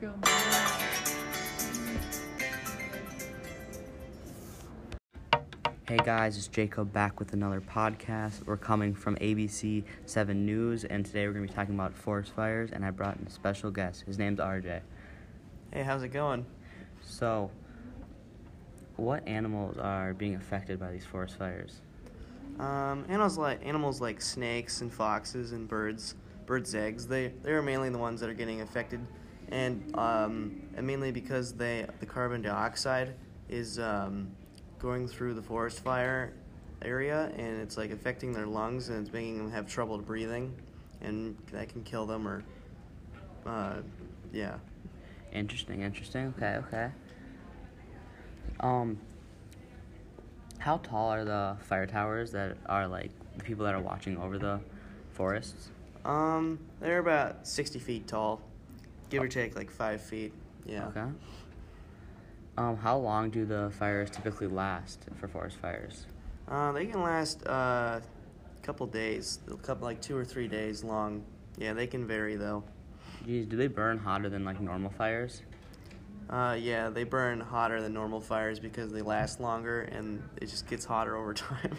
Hey guys, it's Jacob back with another podcast. We're coming from ABC 7 News, and today we're going to be talking about forest fires, and I brought in a special guest. His name's RJ. Hey, how's it going? So, what animals are being affected by these forest fires? Um, animals like animals like snakes and foxes and birds, birds' eggs. They they are mainly the ones that are getting affected, and um, and mainly because they the carbon dioxide is um, going through the forest fire area, and it's like affecting their lungs, and it's making them have trouble breathing, and that can kill them or, uh, yeah. Interesting, interesting. Okay, okay. Um, how tall are the fire towers that are like the people that are watching over the forests? Um, they're about sixty feet tall, give or take like five feet. Yeah. Okay. Um, how long do the fires typically last for forest fires? Uh, they can last uh, a couple days, a couple like two or three days long. Yeah, they can vary though. Geez, do they burn hotter than like normal fires? Uh, yeah, they burn hotter than normal fires because they last longer and it just gets hotter over time.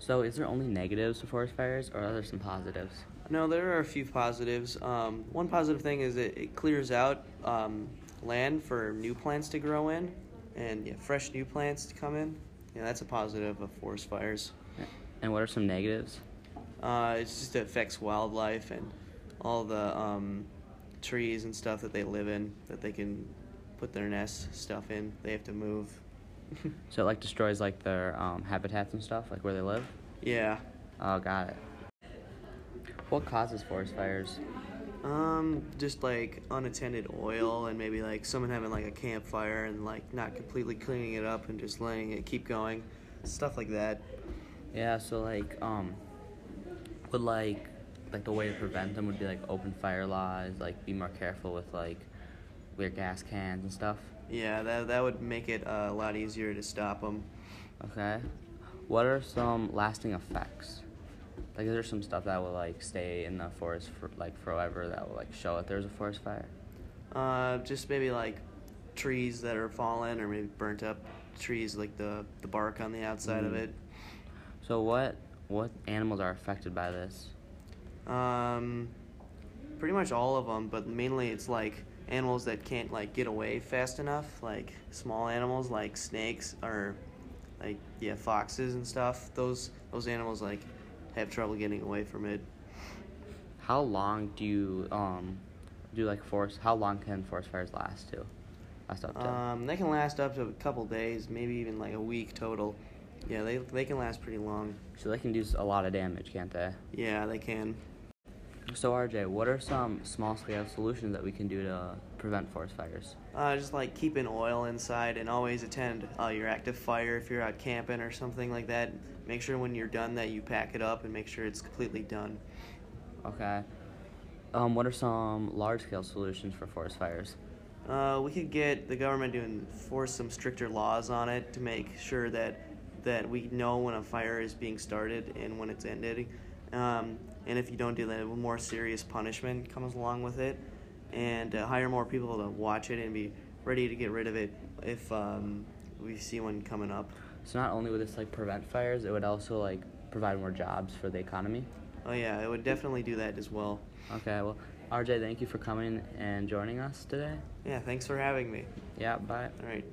So, is there only negatives to forest fires, or are there some positives? no, there are a few positives. Um, one positive thing is it, it clears out um, land for new plants to grow in, and yeah, fresh new plants to come in. Yeah, that's a positive of forest fires. And what are some negatives? Uh, it just affects wildlife and all the um, trees and stuff that they live in that they can put their nest stuff in. They have to move. So, it like destroys like their um, habitats and stuff, like where they live. yeah. Oh, got it. What causes forest fires? Um, just like unattended oil and maybe like someone having like a campfire and like not completely cleaning it up and just letting it keep going. Stuff like that. Yeah, so like um, would like like the way to prevent them would be like open fire laws, like be more careful with like weird gas cans and stuff. Yeah, that, that would make it uh, a lot easier to stop them. Okay. What are some lasting effects? Like, is there some stuff that will like stay in the forest for like forever that will like show that there's a forest fire? Uh, just maybe like trees that are fallen or maybe burnt up trees, like the, the bark on the outside of Mm. it. So what what animals are affected by this? Um, pretty much all of them, but mainly it's like animals that can't like get away fast enough, like small animals like snakes or like yeah foxes and stuff. Those those animals like have trouble getting away from it. How long do you um do like forest? How long can forest fires last to? Last up to? Um, they can last up to a couple days, maybe even like a week total. Yeah, they they can last pretty long. so they can do a lot of damage, can't they? Yeah, they can. So RJ, what are some small scale solutions that we can do to prevent forest fires? Uh, just like keeping oil inside and always attend uh, your active fire if you're out camping or something like that. Make sure when you're done that you pack it up and make sure it's completely done. Okay. Um, what are some large scale solutions for forest fires? Uh, we could get the government to enforce some stricter laws on it to make sure that that we know when a fire is being started and when it's ended. Um, and if you don't do that, a more serious punishment comes along with it. And uh, hire more people to watch it and be ready to get rid of it if um, we see one coming up. So not only would this like prevent fires, it would also like provide more jobs for the economy. Oh yeah, it would definitely do that as well. Okay, well, RJ, thank you for coming and joining us today. Yeah, thanks for having me. Yeah, bye. All right.